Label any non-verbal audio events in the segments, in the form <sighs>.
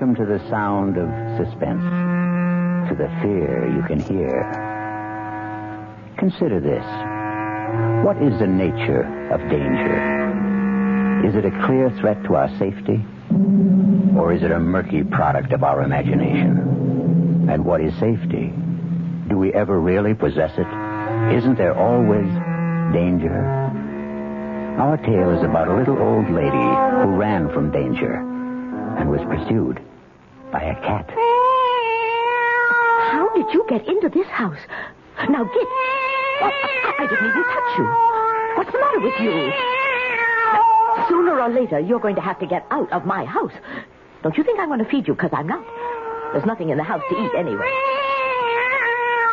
Welcome to the sound of suspense, to the fear you can hear. Consider this. What is the nature of danger? Is it a clear threat to our safety? Or is it a murky product of our imagination? And what is safety? Do we ever really possess it? Isn't there always danger? Our tale is about a little old lady who ran from danger and was pursued by a cat. How did you get into this house? Now get. I, I didn't even touch you. What's the matter with you? Sooner or later, you're going to have to get out of my house. Don't you think I'm going to feed you? Because I'm not. There's nothing in the house to eat anyway.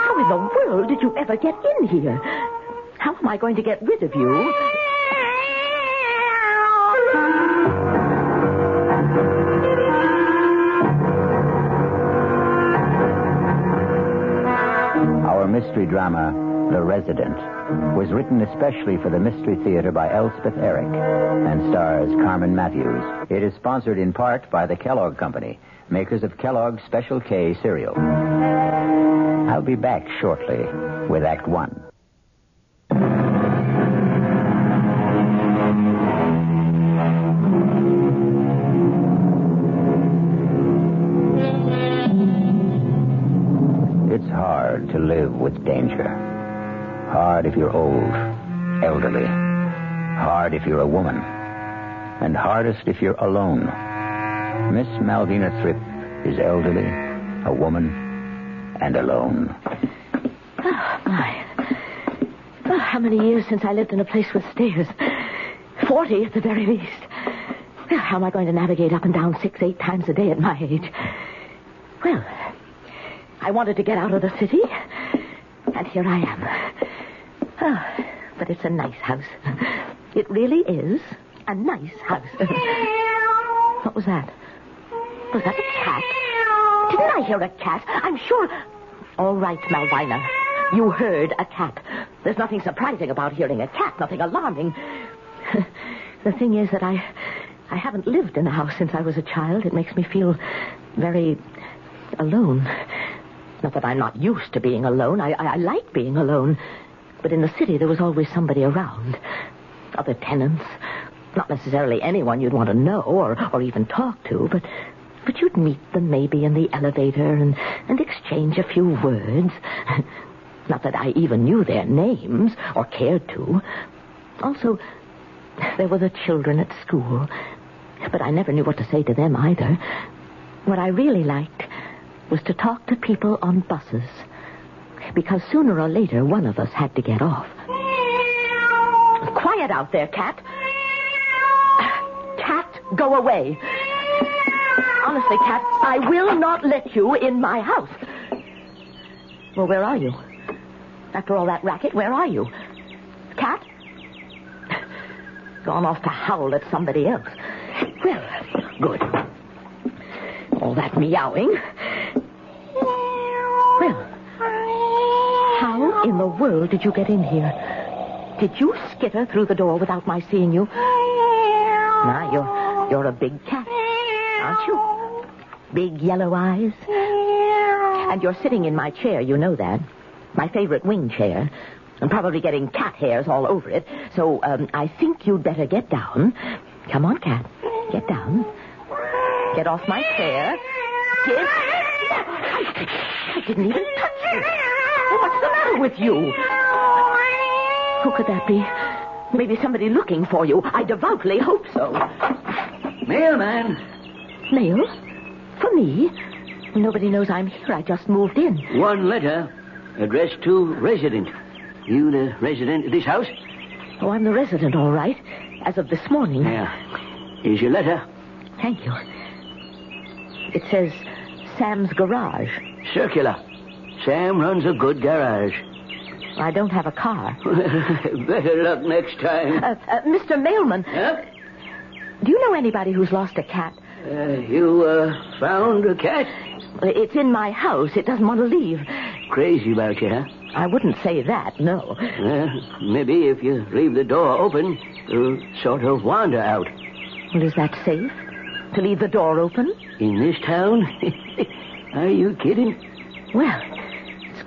How in the world did you ever get in here? How am I going to get rid of you? Mystery drama, The Resident, was written especially for the Mystery Theater by Elspeth Eric and stars Carmen Matthews. It is sponsored in part by the Kellogg Company, makers of Kellogg's Special K cereal. I'll be back shortly with Act One. Hard if you're old, elderly. Hard if you're a woman. And hardest if you're alone. Miss Malvina Thripp is elderly, a woman, and alone. Oh, my. Oh, how many years since I lived in a place with stairs? Forty at the very least. Well, how am I going to navigate up and down six, eight times a day at my age? Well, I wanted to get out of the city, and here I am. Oh, but it's a nice house. It really is a nice house. what was that? Was that a cat? Didn't I hear a cat? I'm sure. All right, Malvina. You heard a cat. There's nothing surprising about hearing a cat, nothing alarming. <laughs> the thing is that I I haven't lived in a house since I was a child. It makes me feel very alone. Not that I'm not used to being alone. I, I, I like being alone. But in the city, there was always somebody around. Other tenants. Not necessarily anyone you'd want to know or, or even talk to, but but you'd meet them maybe in the elevator and, and exchange a few words. <laughs> Not that I even knew their names or cared to. Also, there were the children at school, but I never knew what to say to them either. What I really liked was to talk to people on buses, because sooner or later one of us had to get off. Quiet out there, Cat. Cat, go away. Honestly, Cat, I will not let you in my house. Well, where are you? After all that racket, where are you? Cat? Gone off to howl at somebody else. Well, good. All that meowing. Well, in the world did you get in here? Did you skitter through the door without my seeing you? Now, you're, you're a big cat, aren't you? Big yellow eyes. And you're sitting in my chair, you know that. My favorite wing chair. I'm probably getting cat hairs all over it. So um, I think you'd better get down. Come on, cat. Get down. Get off my chair. I, I didn't even touch you. What's the matter with you? Who could that be? Maybe somebody looking for you. I devoutly hope so. Mailman. Mail? For me? Nobody knows I'm here. I just moved in. One letter addressed to resident. You the resident of this house? Oh, I'm the resident, all right. As of this morning. Yeah. Here's your letter. Thank you. It says Sam's Garage. Circular. Sam runs a good garage. I don't have a car. <laughs> Better luck next time. Uh, uh, Mr. Mailman, Huh? do you know anybody who's lost a cat? Uh, you, uh, found a cat? It's in my house. It doesn't want to leave. Crazy about you, huh? I wouldn't say that, no. Well, maybe if you leave the door open, it'll sort of wander out. Well, is that safe? To leave the door open? In this town? <laughs> Are you kidding? Well,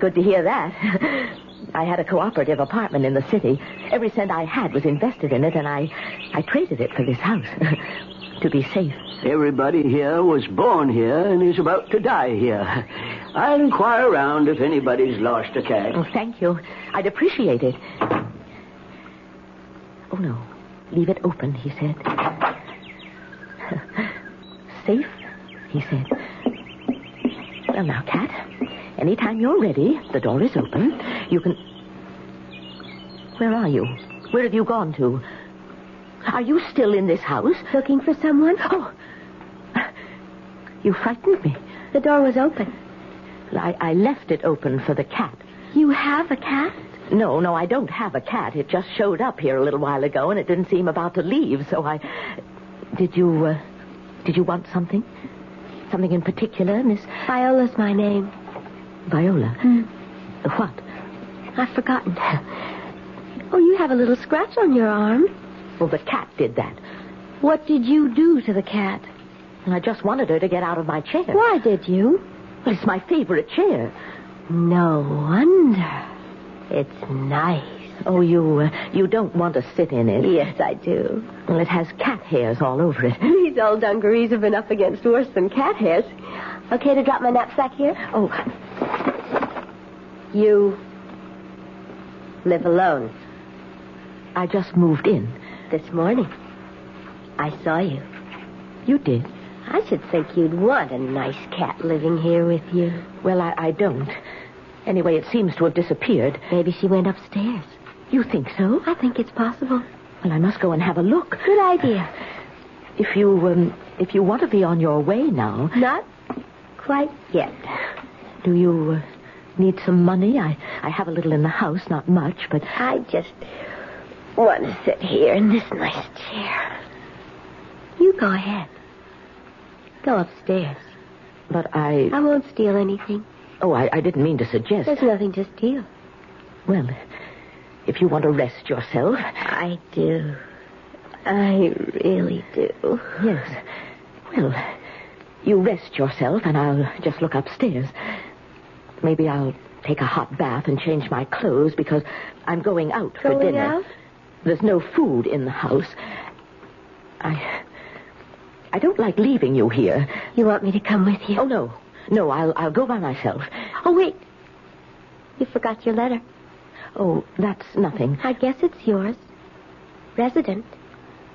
good to hear that. <laughs> I had a cooperative apartment in the city. Every cent I had was invested in it, and I, I traded it for this house <laughs> to be safe. Everybody here was born here and is about to die here. I'll inquire around if anybody's lost a cat. Oh, thank you. I'd appreciate it. Oh, no. Leave it open, he said. <laughs> Safe, he said. Well, now, Cat, anytime you're ready, the door is open. You can. Where are you? Where have you gone to? Are you still in this house? Looking for someone? Oh. You frightened me. The door was open. I, I left it open for the cat. You have a cat? No, no, I don't have a cat. It just showed up here a little while ago, and it didn't seem about to leave, so I. Did you, uh, did you want something? Something in particular, Miss Viola's my name. Viola? Hmm. What? I've forgotten. <laughs> Oh, you have a little scratch on your arm. Well, the cat did that. What did you do to the cat? I just wanted her to get out of my chair. Why did you? Well, it's my favorite chair. No wonder. It's nice. Oh, you, uh, you don't want to sit in it. Yes, I do. Well, it has cat hairs all over it. <laughs> These old dungarees have been up against worse than cat hairs. Okay to drop my knapsack here? Oh, You live alone I just moved in. this morning. I saw you. You did? I should think you'd want a nice cat living here with you. Well, I, I don't. Anyway, it seems to have disappeared. Maybe she went upstairs. You think so? I think it's possible. Well, I must go and have a look. Good idea. If you, um, if you want to be on your way now, Not quite yet. do you uh, need some money? I, I have a little in the house, not much, but I just want to sit here in this nice chair. You go ahead. Go upstairs. but I. I won't steal anything. Oh, I, I didn't mean to suggest. There's nothing to steal. Well, if you want to rest yourself, I do. I really do. yes. Well, you rest yourself, and I'll just look upstairs. Maybe I'll take a hot bath and change my clothes because I'm going out for Going dinner. out? There's no food in the house. I. I don't like leaving you here. You want me to come with you? Oh no, no, I'll I'll go by myself. Oh, wait. You forgot your letter. Oh, that's nothing. I guess it's yours. Resident.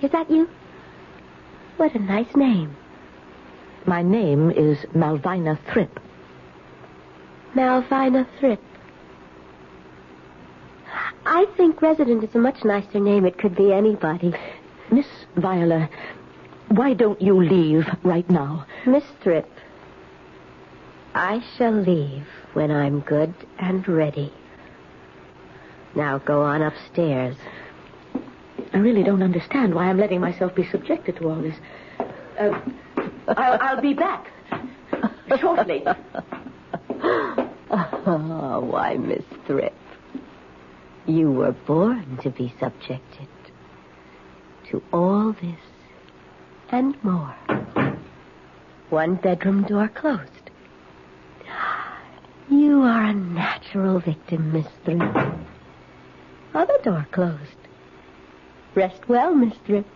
Is that you? What a nice name. My name is Malvina Thrip. Malvina Thrip. I think resident is a much nicer name. It could be anybody. Miss Viola, why don't you leave right now? Miss Thrip. I shall leave when I'm good and ready. Now go on upstairs. I really don't understand why I'm letting myself be subjected to all this. Uh, I'll, I'll be back <laughs> shortly. <laughs> Oh, why, Miss Thrip? You were born to be subjected to all this and more. One bedroom door closed. You are a natural victim, Miss Thrip. Other door closed. Rest well, Miss Thrip.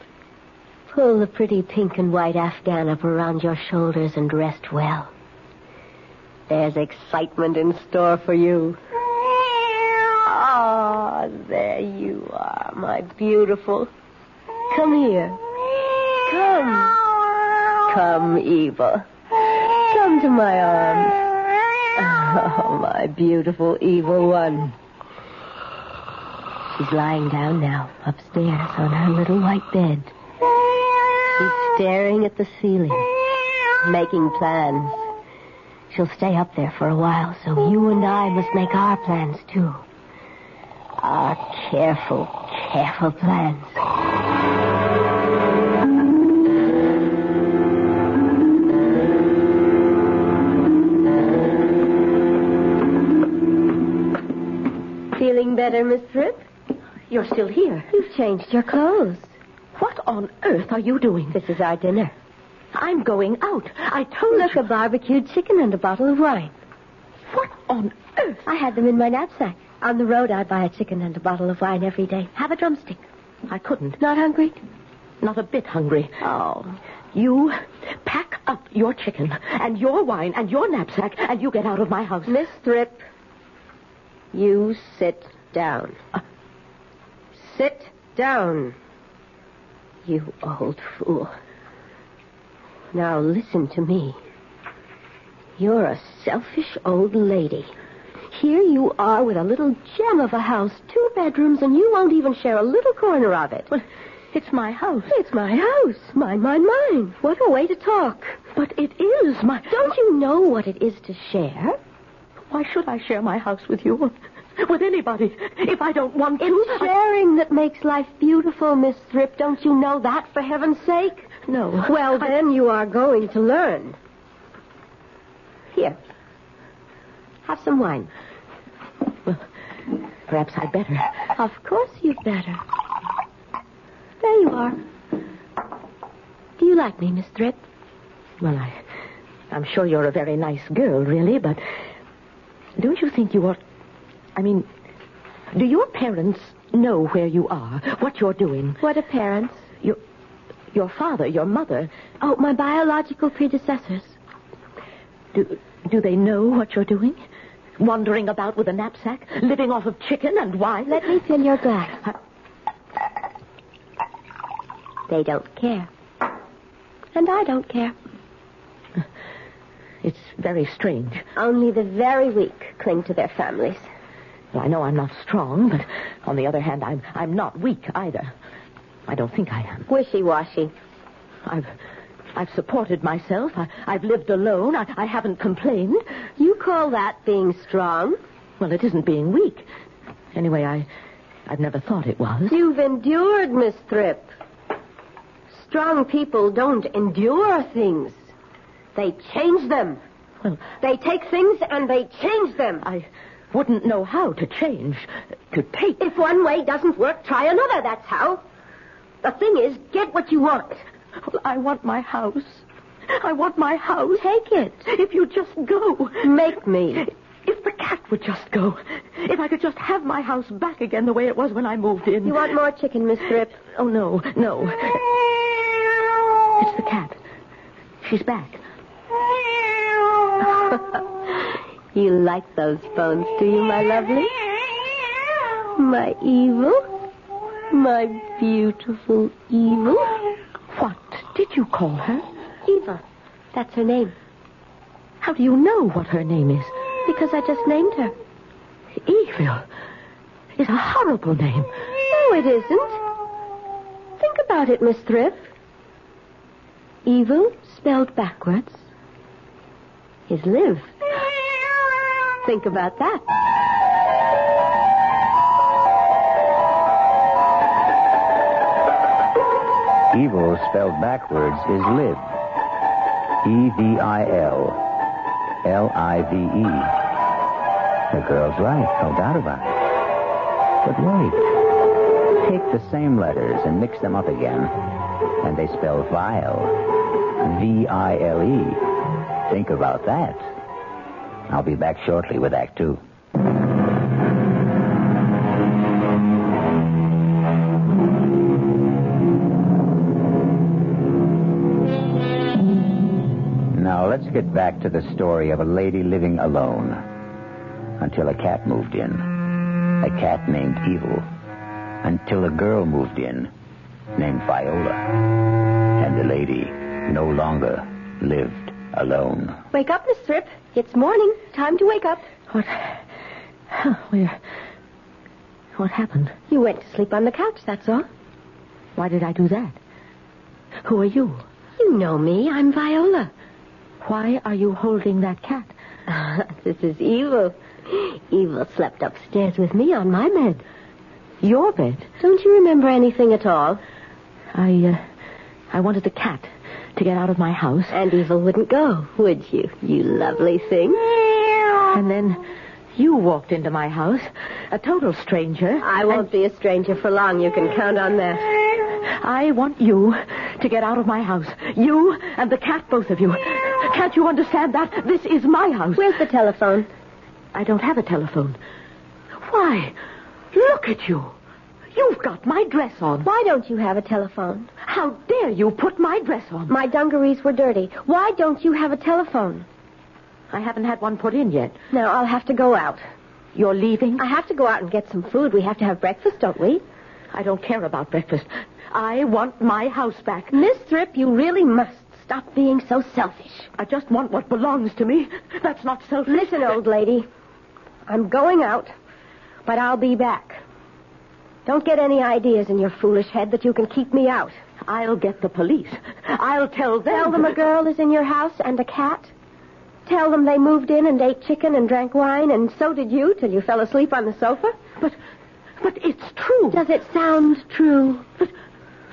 Pull the pretty pink and white afghan up around your shoulders and rest well. There's excitement in store for you. Ah, there you are, my beautiful. Come here. Come. Come, Eva. Come to my arms. Oh, my beautiful evil one. She's lying down now, upstairs on her little white bed. She's staring at the ceiling, making plans. She'll stay up there for a while, so you and I must make our plans, too. Our careful, careful plans. Feeling better, Miss Thrip? You're still here. You've changed your clothes. What on earth are you doing? This is our dinner. I'm going out. I told Look, you. a barbecued chicken and a bottle of wine. What on earth? I had them in my knapsack. On the road, I buy a chicken and a bottle of wine every day. Have a drumstick. I couldn't. Not hungry? Not a bit hungry. Oh. You pack up your chicken and your wine and your knapsack and you get out of my house. Miss Thrip, you sit down. Uh. Sit down. You old fool. Now listen to me. You're a selfish old lady. Here you are with a little gem of a house, two bedrooms, and you won't even share a little corner of it. Well, it's my house. It's my house. Mine, mine, mine. What a way to talk. But it is my. Don't you know what it is to share? Why should I share my house with you? With anybody? If I don't want to. It's sharing that makes life beautiful, Miss Thrip. Don't you know that, for heaven's sake? No. Well, I- then you are going to learn. Here. Have some wine. Well, perhaps I'd better. Of course you'd better. There you are. Do you like me, Miss Thrip? Well, I, I'm sure you're a very nice girl, really, but don't you think you ought. I mean, do your parents know where you are, what you're doing? What are parents? Your, your father, your mother, Oh, my biological predecessors. do, do they know what you're doing? Wandering about with a knapsack, living off of chicken and wine? Let me fill your glass. Uh, they don't care. And I don't care. <laughs> It's very strange. Only the very weak cling to their families. Well, I know I'm not strong, but on the other hand, I'm I'm not weak either. I don't think I am. Wishy-washy. I've I've supported myself. I, I've lived alone. I, I haven't complained. You call that being strong? Well, it isn't being weak. Anyway, I I've never thought it was. You've endured, Miss Thrip. Strong people don't endure things. They change them. Well, They take things and they change them. I wouldn't know how to change, to take. If one way doesn't work, try another, that's how. The thing is, get what you want. Well, I want my house. I want my house. Take it. If you just go. Make me. If the cat would just go. If I could just have my house back again the way it was when I moved in. You want more chicken, Miss Thrip? Oh, no, no. It's the cat. She's back. <laughs> you like those bones, do you, my lovely? My evil? My beautiful evil? What did you call her? Evil. That's her name. How do you know what her name is? Because I just named her. Evil. Is a horrible name. No, it isn't. Think about it, Miss Thrip. Evil, spelled backwards, is live. Think about that. Evil spelled backwards is live. E V I L L I V E. The girl's right, no doubt about it. But wait. Take the same letters and mix them up again, and they spell vile. V I L E. Think about that. I'll be back shortly with Act Two. Now back to the story of a lady living alone until a cat moved in. A cat named Evil. Until a girl moved in named Viola. And the lady no longer lived alone. Wake up, Miss Thrip. It's morning. Time to wake up. What? Where? What happened? You went to sleep on the couch, that's all. Why did I do that? Who are you? You know me. I'm Viola. Why are you holding that cat? <laughs> this is Evil. Evil slept upstairs with me on my bed. Your bed. Don't you remember anything at all? I, uh, I wanted the cat to get out of my house. And Evil wouldn't go, would you, you lovely thing? And then you walked into my house, a total stranger. I won't be a stranger for long. You can count on that. I want you to get out of my house. You and the cat, both of you. Can't you understand that? This is my house. Where's the telephone? I don't have a telephone. Why? Look at you. You've got my dress on. Why don't you have a telephone? How dare you put my dress on? My dungarees were dirty. Why don't you have a telephone? I haven't had one put in yet. Now, I'll have to go out. You're leaving? I have to go out and get some food. We have to have breakfast, don't we? I don't care about breakfast. I want my house back. Miss Thrip, you really must stop being so selfish. I just want what belongs to me. That's not selfish. Listen, old lady. I'm going out, but I'll be back. Don't get any ideas in your foolish head that you can keep me out. I'll get the police. I'll tell them. Tell them a girl is in your house and a cat. Tell them they moved in and ate chicken and drank wine, and so did you till you fell asleep on the sofa. But, but it's true. Does it sound true? But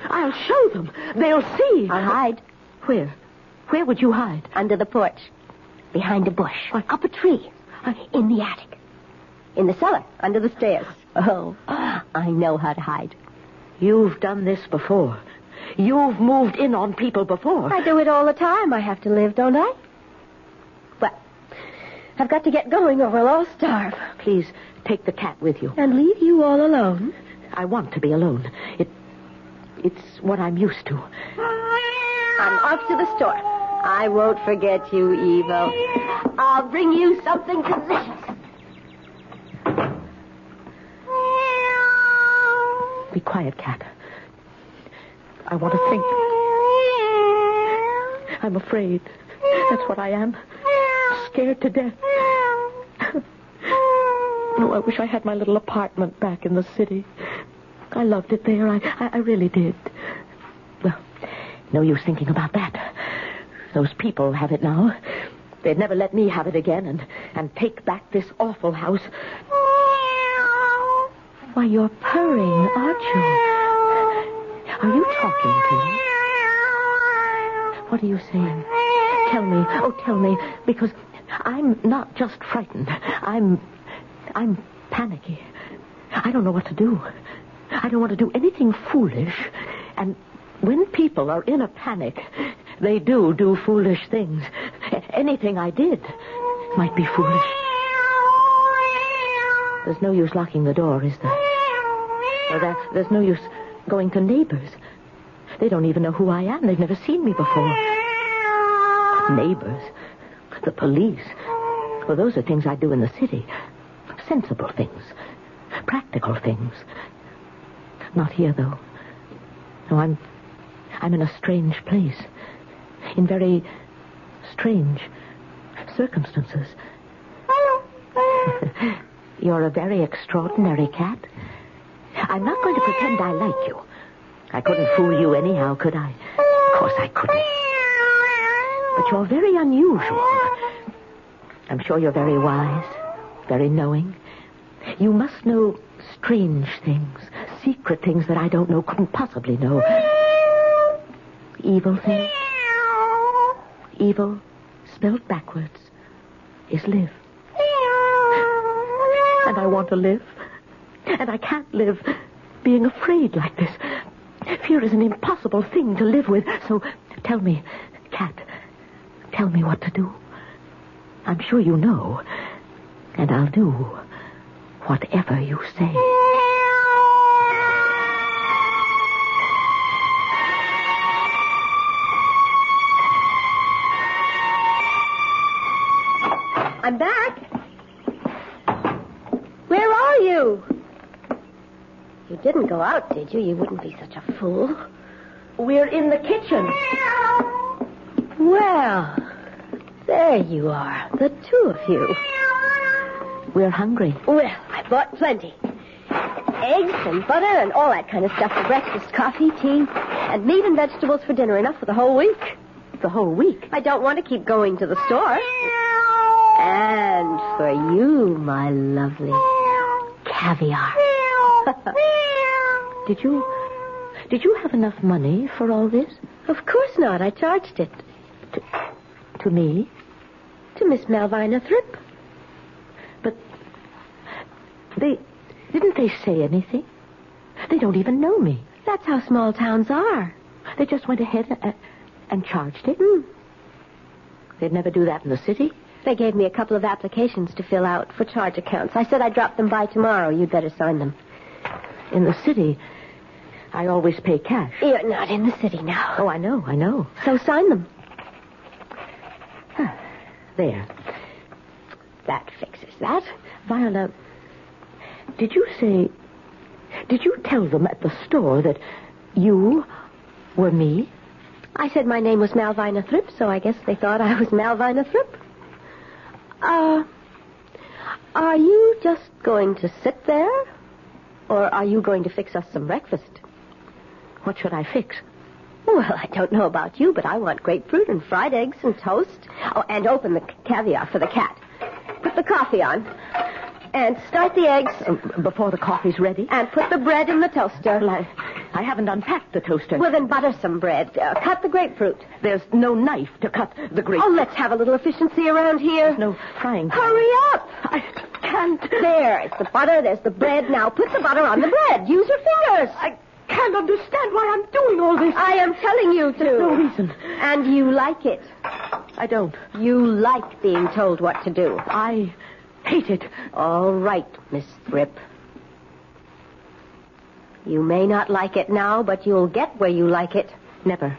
I'll show them. They'll see. I'll hide Where? Where would you hide? under the porch, behind a bush, up a tree, uh, in the attic, in the cellar, under the stairs. Oh, I know how to hide. You've done this before. You've moved in on people before. I do it all the time. I have to live, don't I? Well, I've got to get going or we'll all starve. Please take the cat with you. And leave you all alone. I want to be alone. It, it's what I'm used to. I'm off to the store. I won't forget you, Evil. I'll bring you something delicious. Be quiet, cat. I want to think. I'm afraid. That's what I am. Scared to death. Oh, I wish I had my little apartment back in the city. I loved it there. I, I, I really did. No use thinking about that. Those people have it now. They'd never let me have it again and, and take back this awful house. Why, you're purring, aren't you? Are you talking to me? What are you saying? Tell me. Oh, tell me. Because I'm not just frightened. I'm. I'm panicky. I don't know what to do. I don't want to do anything foolish. And when people are in a panic, they do do foolish things. Anything I did might be foolish. There's no use locking the door, is there? Or that, there's no use going to neighbors. They don't even know who I am. They've never seen me before. Neighbors. The police. Well, those are things I do in the city. Sensible things. Practical things. Not here, though. No, I'm. I'm in a strange place. In very strange circumstances. <laughs> You're a very extraordinary cat. I'm not going to pretend I like you. I couldn't fool you anyhow, could I? Of course I couldn't. But you're very unusual. I'm sure you're very wise, very knowing. You must know strange things, secret things that I don't know, couldn't possibly know. Evil thing. Evil, spelled backwards, is live. And I want to live. And I can't live being afraid like this. Fear is an impossible thing to live with. So tell me, Cat, tell me what to do. I'm sure you know. And I'll do whatever you say. Out, did you? You wouldn't be such a fool. We're in the kitchen. Well, there you are, the two of you. We're hungry. Well, I bought plenty. Eggs and butter and all that kind of stuff for breakfast, coffee, tea, and meat and vegetables for dinner. Enough for the whole week. The whole week. I don't want to keep going to the store. And for you, my lovely caviar. <laughs> Did you did you have enough money for all this? of course not. I charged it To to me? to Miss Malvina Thrip. But they didn't they say anything? They don't even know me. That's how small towns are. They just went ahead and, and charged it. Hmm. They'd never do that in the city. They gave me a couple of applications to fill out for charge accounts. I said I'd drop them by tomorrow. You'd better sign them. In the city, I always pay cash. You're not in the city now. Oh, I know, I know. So sign them. There. That fixes that. Viola, did you say. Did you tell them at the store that you were me? I said my name was Malvina Thrip, so I guess they thought I was Malvina Thrip. Uh, are you just going to sit there? Or are you going to fix us some breakfast? What should I fix? Well, I don't know about you, but I want grapefruit and fried eggs and toast. Oh, and open the caviar for the cat. Put the coffee on. And start the eggs. Uh, before the coffee's ready? And put the bread in the toaster. Well, I, I haven't unpacked the toaster. Well, then butter some bread. Uh, cut the grapefruit. There's no knife to cut the grape. Oh, let's have a little efficiency around here. no frying pan. Hurry up! I can't. There, it's the butter, there's the bread. Now put the butter on the bread. Use your fingers. I can't understand why I'm doing all this. I am telling you to. There's no reason. And you like it. I don't. You like being told what to do. I hate it. All right, Miss Thrip. You may not like it now, but you'll get where you like it. Never.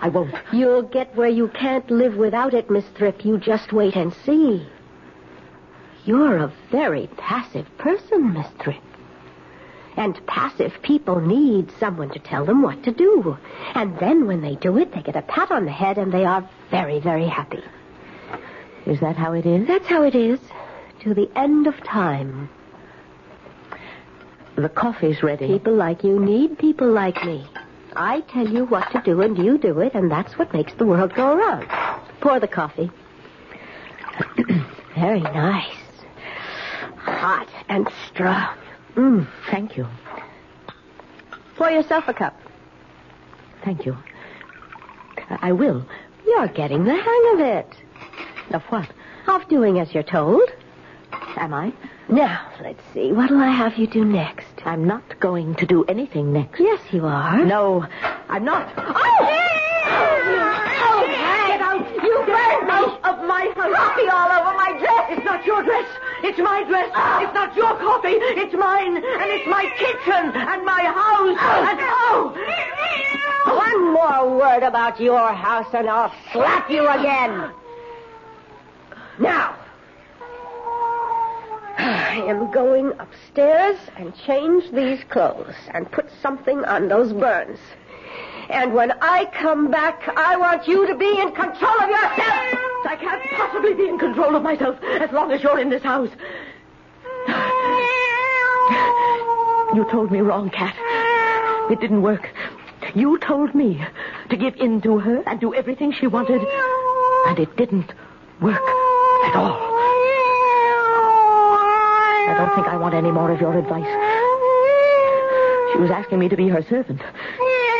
I won't. You'll get where you can't live without it, Miss Thrip. You just wait and see. You're a very passive person, Miss Thrip. And passive people need someone to tell them what to do. And then when they do it, they get a pat on the head and they are very, very happy. Is that how it is? That's how it is. To the end of time. The coffee's ready. People like you need people like me. I tell you what to do and you do it, and that's what makes the world go around. Pour the coffee. <clears throat> Very nice. Hot and strong. Mm, thank you. Pour yourself a cup. Thank you. I will. You're getting the hang of it. Of what? Of doing as you're told. Am I? Now, let's see. What'll I have you do next? I'm not going to do anything next. Yes, you are. No, I'm not. Oh, Get out! You get out of my house! Coffee all over my dress. It's not your dress. It's my dress. It's not your coffee. It's mine. And it's my kitchen and my house. And oh! One more word about your house and I'll slap you again. Now, I am going upstairs and change these clothes and put something on those burns. And when I come back, I want you to be in control of yourself. I can't possibly be in control of myself as long as you're in this house. <sighs> You told me wrong, Cat. It didn't work. You told me to give in to her and do everything she wanted, and it didn't work at all. I don't think I want any more of your advice. She was asking me to be her servant.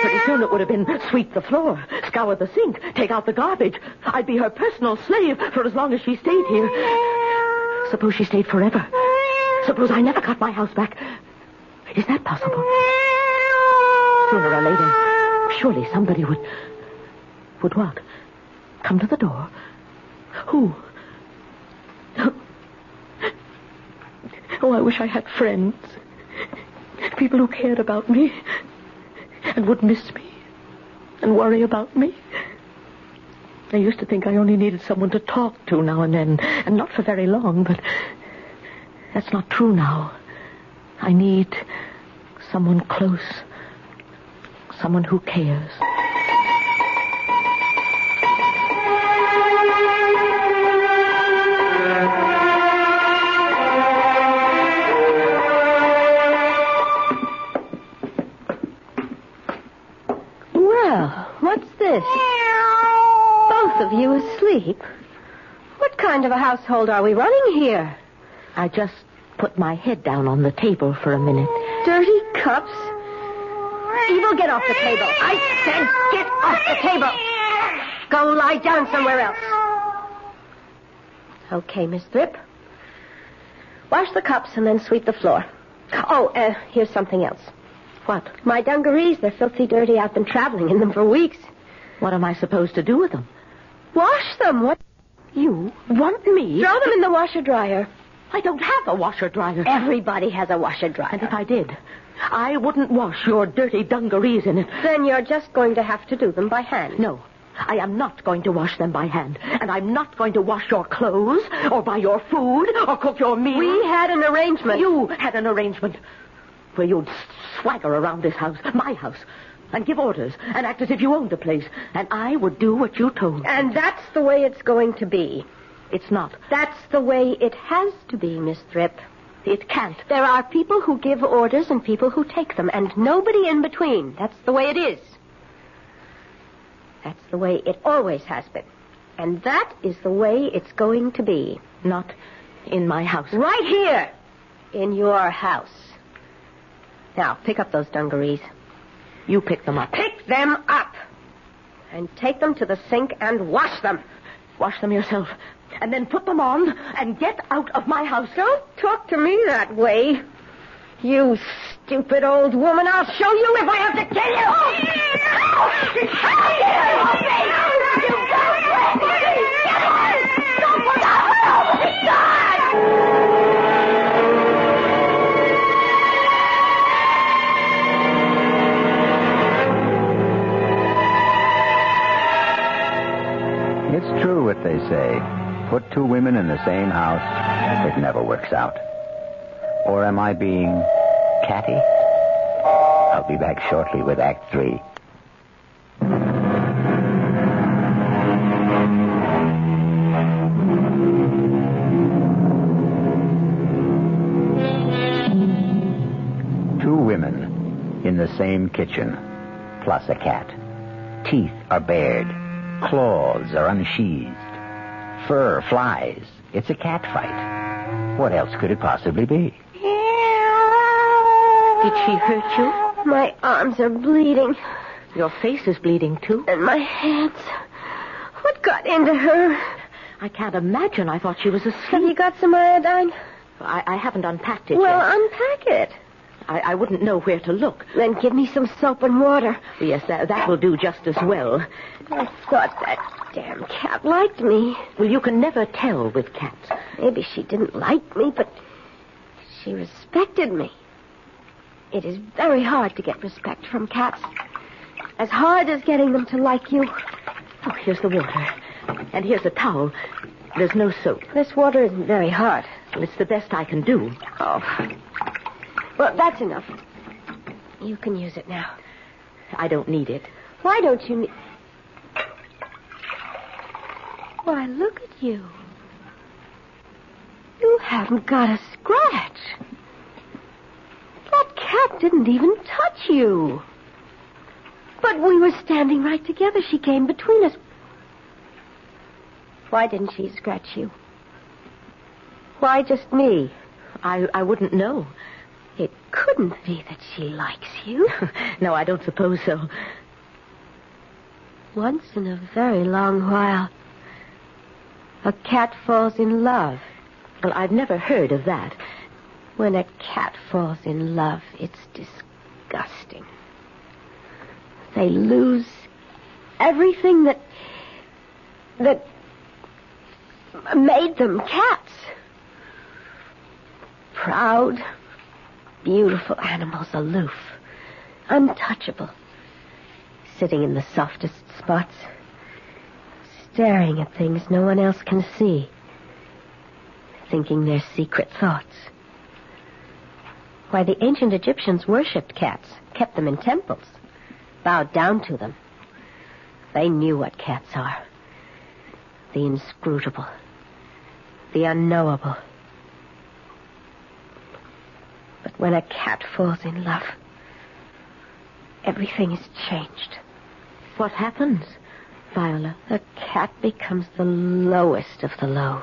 Pretty soon it would have been sweep the floor, scour the sink, take out the garbage. I'd be her personal slave for as long as she stayed here. Suppose she stayed forever. Suppose I never got my house back. Is that possible? Sooner or later, surely somebody would. Would what? Come to the door? Who? Oh, I wish I had friends. People who cared about me and would miss me and worry about me. I used to think I only needed someone to talk to now and then, and not for very long, but that's not true now. I need someone close, someone who cares. You asleep? What kind of a household are we running here? I just put my head down on the table for a minute. Dirty cups? Evil, get off the table. I said get off the table. Go lie down somewhere else. Okay, Miss Thrip. Wash the cups and then sweep the floor. Oh, uh, here's something else. What? My dungarees, they're filthy dirty. I've been traveling in them for weeks. What am I supposed to do with them? Wash them. What? You want me? Throw them in the washer dryer. I don't have a washer dryer. Everybody has a washer dryer. And if I did, I wouldn't wash your dirty dungarees in it. Then you're just going to have to do them by hand. No. I am not going to wash them by hand. And I'm not going to wash your clothes, or buy your food, or cook your meals. We had an arrangement. You had an arrangement where you'd swagger around this house, my house, and give orders, and act as if you owned the place. And I would do what you told. me. And that's the way it's going to be. It's not. That's the way it has to be, Miss Thrip. It can't. There are people who give orders and people who take them, and nobody in between. That's the way it is. That's the way it always has been. And that is the way it's going to be. Not in my house. Right here. In your house. Now, pick up those dungarees. You pick them up. Pick them up. And take them to the sink and wash them. Wash them yourself. And then put them on and get out of my house. Don't talk to me that way. You stupid old woman. I'll show you if I have to kill you. It's true what they say. Put two women in the same house, it never works out. Or am I being catty? I'll be back shortly with Act Three. Two women in the same kitchen, plus a cat. Teeth are bared, claws are unsheathed, fur flies. It's a cat fight. What else could it possibly be? Did she hurt you? My arms are bleeding. Your face is bleeding, too. And my hands. What got into her? I can't imagine. I thought she was asleep. Have you got some iodine? I, I haven't unpacked it Well, yet. Well, unpack it. I, I wouldn't know where to look. Then give me some soap and water. Yes, that, that will do just as well. I thought that damn cat liked me. Well, you can never tell with cats. Maybe she didn't like me, but she respected me. It is very hard to get respect from cats. As hard as getting them to like you. Oh, here's the water. And here's a towel. There's no soap. This water isn't very hard. Well, it's the best I can do. Oh. Well, that's enough. You can use it now. I don't need it. Why don't you need... Why, look at you. You haven't got a scratch. That cat didn't even touch you. But we were standing right together. She came between us. Why didn't she scratch you? Why just me? I, I wouldn't know. It couldn't be that she likes you. <laughs> no, I don't suppose so. Once in a very long while, a cat falls in love. Well, I've never heard of that. When a cat falls in love, it's disgusting. They lose everything that that made them cats. Proud, beautiful animals, aloof, untouchable, sitting in the softest spots, staring at things no one else can see, thinking their secret thoughts. Why, the ancient Egyptians worshipped cats, kept them in temples, bowed down to them. They knew what cats are the inscrutable, the unknowable. But when a cat falls in love, everything is changed. What happens, Viola? The cat becomes the lowest of the low.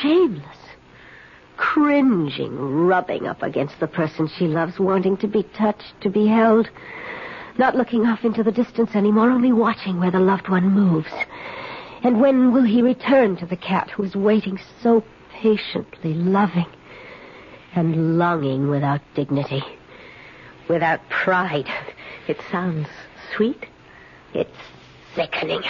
Shameless. Cringing, rubbing up against the person she loves, wanting to be touched, to be held. Not looking off into the distance anymore, only watching where the loved one moves. And when will he return to the cat who is waiting so patiently, loving, and longing without dignity? without pride. It sounds sweet. It's sickening.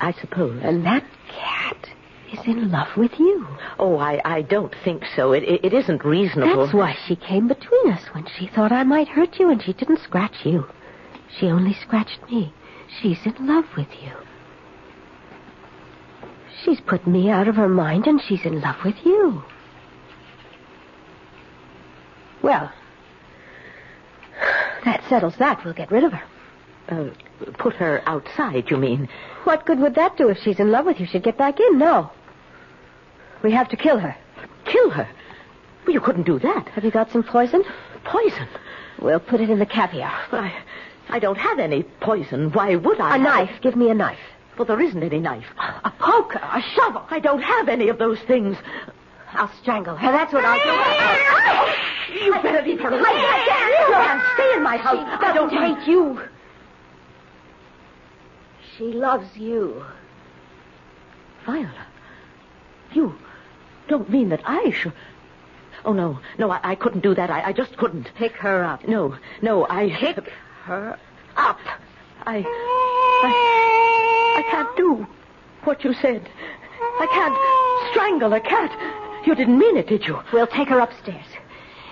I suppose. And that cat is in love with you. Oh, I, I don't think so. It, it, it isn't reasonable. That's why she came between us when she thought I might hurt you, and she didn't scratch you. She only scratched me. She's in love with you. She's put me out of her mind, and she's in love with you. Well, that settles that. We'll get rid of her. Uh, put her outside, you mean? What good would that do if she's in love with you? She'd get back in. No. We have to kill her. Kill her? Well, you couldn't do that. Have you got some poison? Poison? We'll put it in the caviar. But I, I don't have any poison. Why would I? A knife. it? Give me a knife. Well, there isn't any knife. A poker. A shovel. I don't have any of those things. I'll strangle her. That's what I'll do. You better leave her alone. I can't. You can't stay in my house. I don't hate you. She loves you. Viola, you don't mean that I should. Oh no, no, I, I couldn't do that. I, I just couldn't. Pick her up. No, no, I Pick her up. I, I, I can't do what you said. I can't strangle a cat. You didn't mean it, did you? We'll take her upstairs.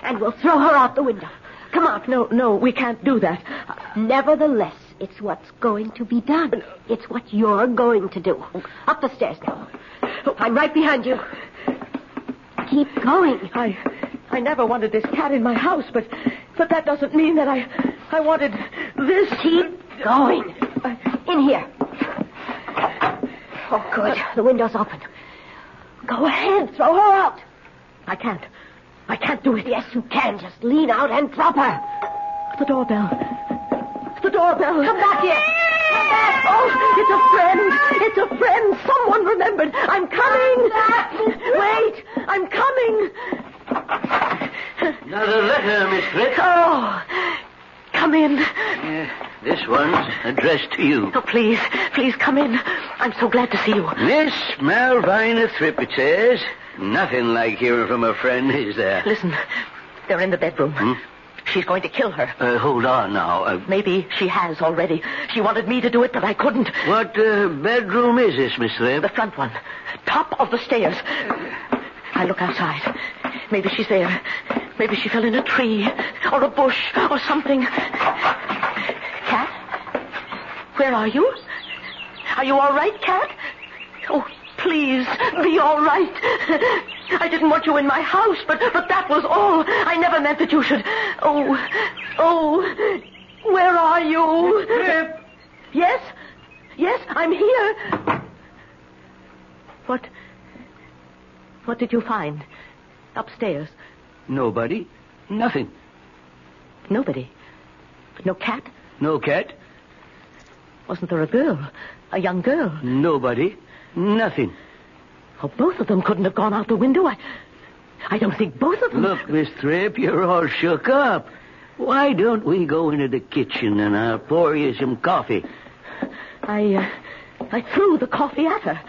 And we'll throw her out the window. Come on. No, no, we can't do that. Nevertheless, it's what's going to be done. It's what you're going to do. Up the stairs now. I'm right behind you. Keep going. I, I never wanted this cat in my house, but, but that doesn't mean that I, I wanted this. Keep going. In here. Oh, good. The window's open. Go ahead. Throw her out. I can't. I can't do it. Yes, you can. Just lean out and drop her. The doorbell. The doorbell. Come back here. Come back. Oh, it's a friend. It's a friend. Someone remembered. I'm coming. Wait. I'm coming. Another letter, Miss Frick. Oh, come in. Uh, this one's addressed to you. Oh, please, please come in. I'm so glad to see you. Miss Malvina Thrip, it says. Nothing like hearing from a friend, is there? Listen, they're in the bedroom. Hmm? She's going to kill her. Uh, hold on now. Uh, Maybe she has already. She wanted me to do it, but I couldn't. what uh, bedroom is this, Miss Thrip? The front one. Top of the stairs. I look outside. Maybe she's there. Maybe she fell in a tree or a bush or something. Where are you? Are you all right, Cat? Oh, please, be all right. I didn't want you in my house, but, but that was all. I never meant that you should. Oh, oh, where are you? Yes? Yes, I'm here. What? What did you find? Upstairs? Nobody. Nothing. Nobody. No cat? No cat. Wasn't there a girl? A young girl? Nobody. Nothing. Oh, both of them couldn't have gone out the window. I, I don't think both of them. Look, Miss Tripp, you're all shook up. Why don't we go into the kitchen and I'll pour you some coffee? I, uh, I threw the coffee at her.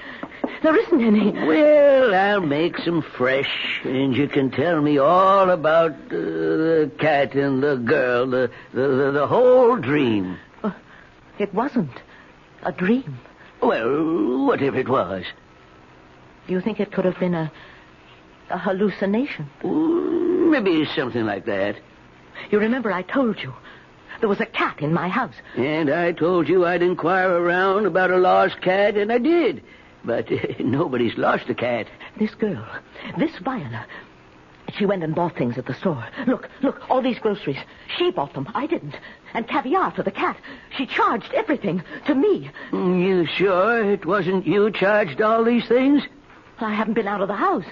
There isn't any. Well, I'll make some fresh, and you can tell me all about uh, the cat and the girl, the, the, the, the whole dream. It wasn't a dream. Well, what if it was? You think it could have been a, a hallucination? Ooh, Maybe something like that. You remember I told you there was a cat in my house. And I told you I'd inquire around about a lost cat, and I did. But uh, <laughs> nobody's lost a cat. This girl, this Viola, she went and bought things at the store. Look, look, all these groceries. She bought them. I didn't. And caviar for the cat. She charged everything to me. Mm, You sure it wasn't you charged all these things? I haven't been out of the house.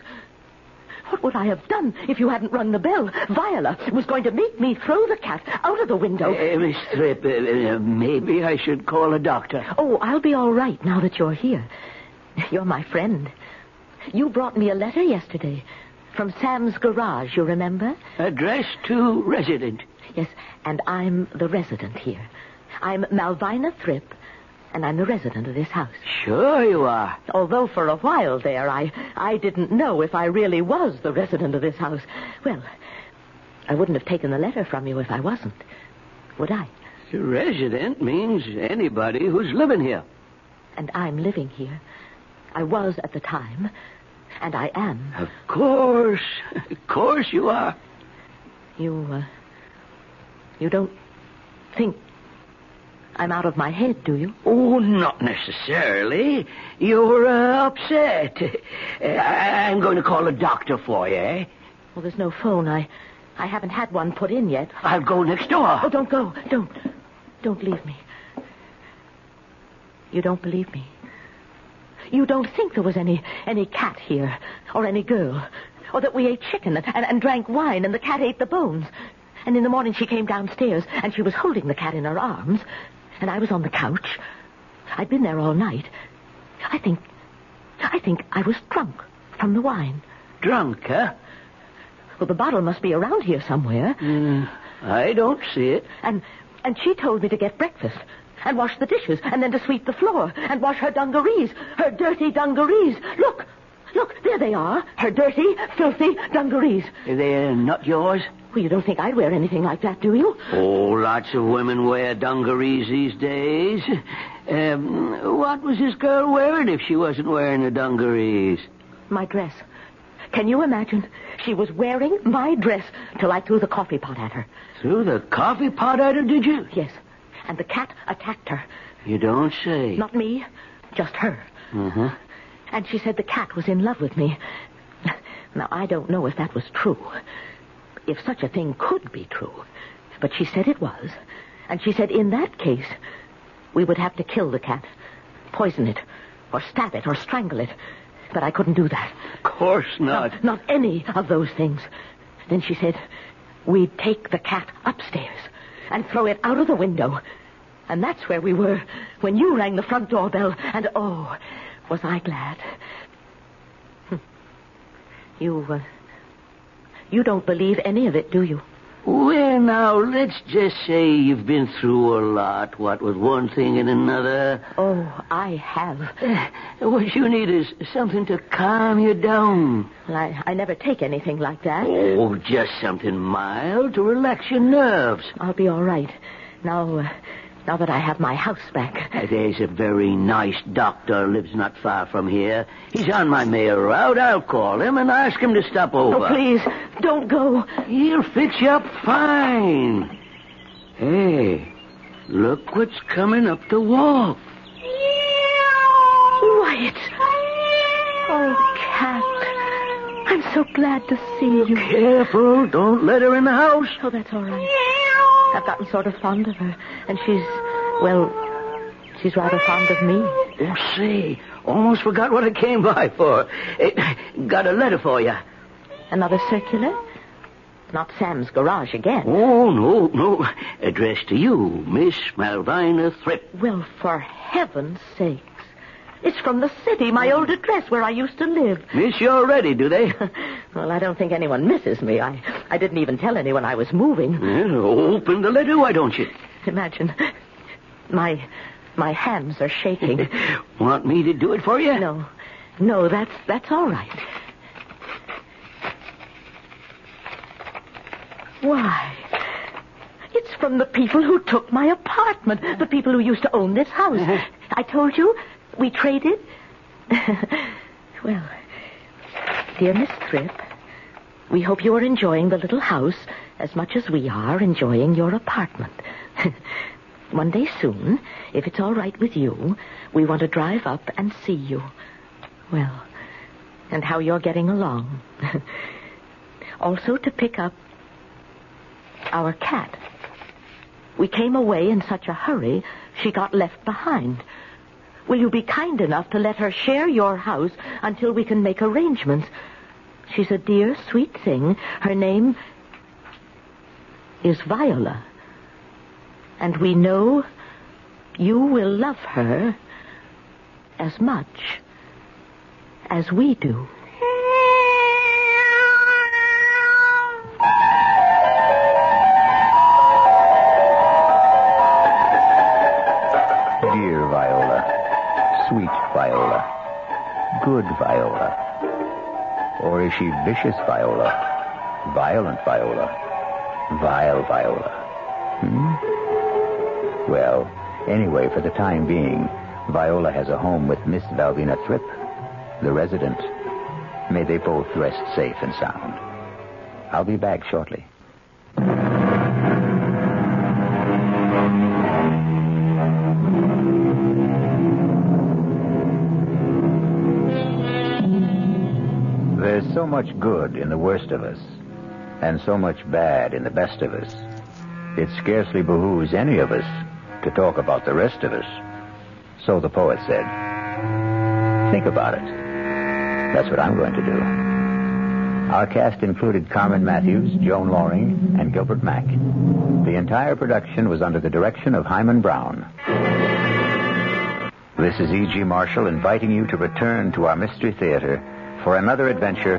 What would I have done if you hadn't rung the bell? Viola was going to make me throw the cat out of the window. Uh, Miss Tripp, uh, uh, maybe I should call a doctor. Oh, I'll be all right now that you're here. You're my friend. You brought me a letter yesterday from Sam's garage, you remember? Addressed to resident. Yes, and I'm the resident here. I'm Malvina Thrip, and I'm the resident of this house. Sure you are. Although for a while there, I, I didn't know if I really was the resident of this house. Well, I wouldn't have taken the letter from you if I wasn't. Would I? Resident means anybody who's living here. And I'm living here. I was at the time, and I am. Of course. Of course you are. You, uh, you don't think I'm out of my head, do you? Oh, not necessarily. You're uh, upset. I- I'm going to call a doctor for you, eh? Well, there's no phone. I, I haven't had one put in yet. I'll go next door. Oh, don't go. Don't. Don't leave me. You don't believe me. You don't think there was any any cat here, or any girl, or that we ate chicken and, and, and drank wine and the cat ate the bones. And in the morning she came downstairs and she was holding the cat in her arms, and I was on the couch. I'd been there all night. I think, I think I was drunk from the wine. Drunk, huh? Well, the bottle must be around here somewhere. Mm, I don't see it. And and she told me to get breakfast and wash the dishes and then to sweep the floor and wash her dungarees, her dirty dungarees. Look, look, there they are, her dirty, filthy dungarees. They're not yours? Well, you don't think I'd wear anything like that, do you? Oh, lots of women wear dungarees these days. Um, what was this girl wearing if she wasn't wearing the dungarees? My dress. Can you imagine? She was wearing my dress till I threw the coffee pot at her. Threw the coffee pot at her, did you? Yes. And the cat attacked her. You don't say. Not me, just her. Uh-huh. And she said the cat was in love with me. Now, I don't know if that was true. If such a thing could be true. But she said it was. And she said in that case, we would have to kill the cat, poison it, or stab it, or strangle it. But I couldn't do that. Of course not. Not, not any of those things. Then she said, we'd take the cat upstairs and throw it out of the window. And that's where we were when you rang the front door bell. And oh, was I glad. <laughs> You, uh, you don't believe any of it, do you? Well, now, let's just say you've been through a lot, what with one thing and another. Oh, I have. Eh, What you need is something to calm you down. Well, I, I never take anything like that. Oh, just something mild to relax your nerves. I'll be all right. Now, uh, now that I have my house back. There's a very nice doctor lives not far from here. He's on my mail route. I'll call him and ask him to stop over. Oh, please, don't go. He'll fix you up fine. Hey, look what's coming up the walk. Wyatt. Oh, Cat. I'm so glad to see you. Careful, don't let her in the house. Oh, that's all right. I've gotten sort of fond of her, and she's, well, she's rather fond of me. Oh, say, almost forgot what I came by for. Eh, got a letter for you. Another circular? Not Sam's garage again. Oh, no, no. Addressed to you, Miss Malvina Thripp. Well, for heaven's sakes. It's from the city, my old address where I used to live. Miss you already, do they? <laughs> well, I don't think anyone misses me. I, I didn't even tell anyone I was moving. Well, open the letter, why don't you? Imagine. My my hands are shaking. <laughs> Want me to do it for you? No. No, that's that's all right. Why? It's from the people who took my apartment, the people who used to own this house. Uh-huh. I told you we traded. <laughs> well, dear Miss Thripp, we hope you are enjoying the little house as much as we are enjoying your apartment. <laughs> One day soon, if it's all right with you, we want to drive up and see you. Well, and how you're getting along. <laughs> also to pick up our cat. We came away in such a hurry, she got left behind. Will you be kind enough to let her share your house until we can make arrangements? She's a dear, sweet thing. Her name is Viola. And we know you will love her as much as we do. Sweet Viola, good Viola. Or is she vicious Viola, violent Viola, Vile Viola. Hmm? Well, anyway, for the time being, Viola has a home with Miss Malvina Thripp, the resident. May they both rest safe and sound. I'll be back shortly. Good in the worst of us, and so much bad in the best of us. It scarcely behooves any of us to talk about the rest of us. So the poet said. Think about it. That's what I'm going to do. Our cast included Carmen Mathews, Joan Lorring, and Gilbert Mack. The entire production was under the direction of Himan Brown. This is E.G. Marshall inviting you to return to our Mystery Theater for another adventure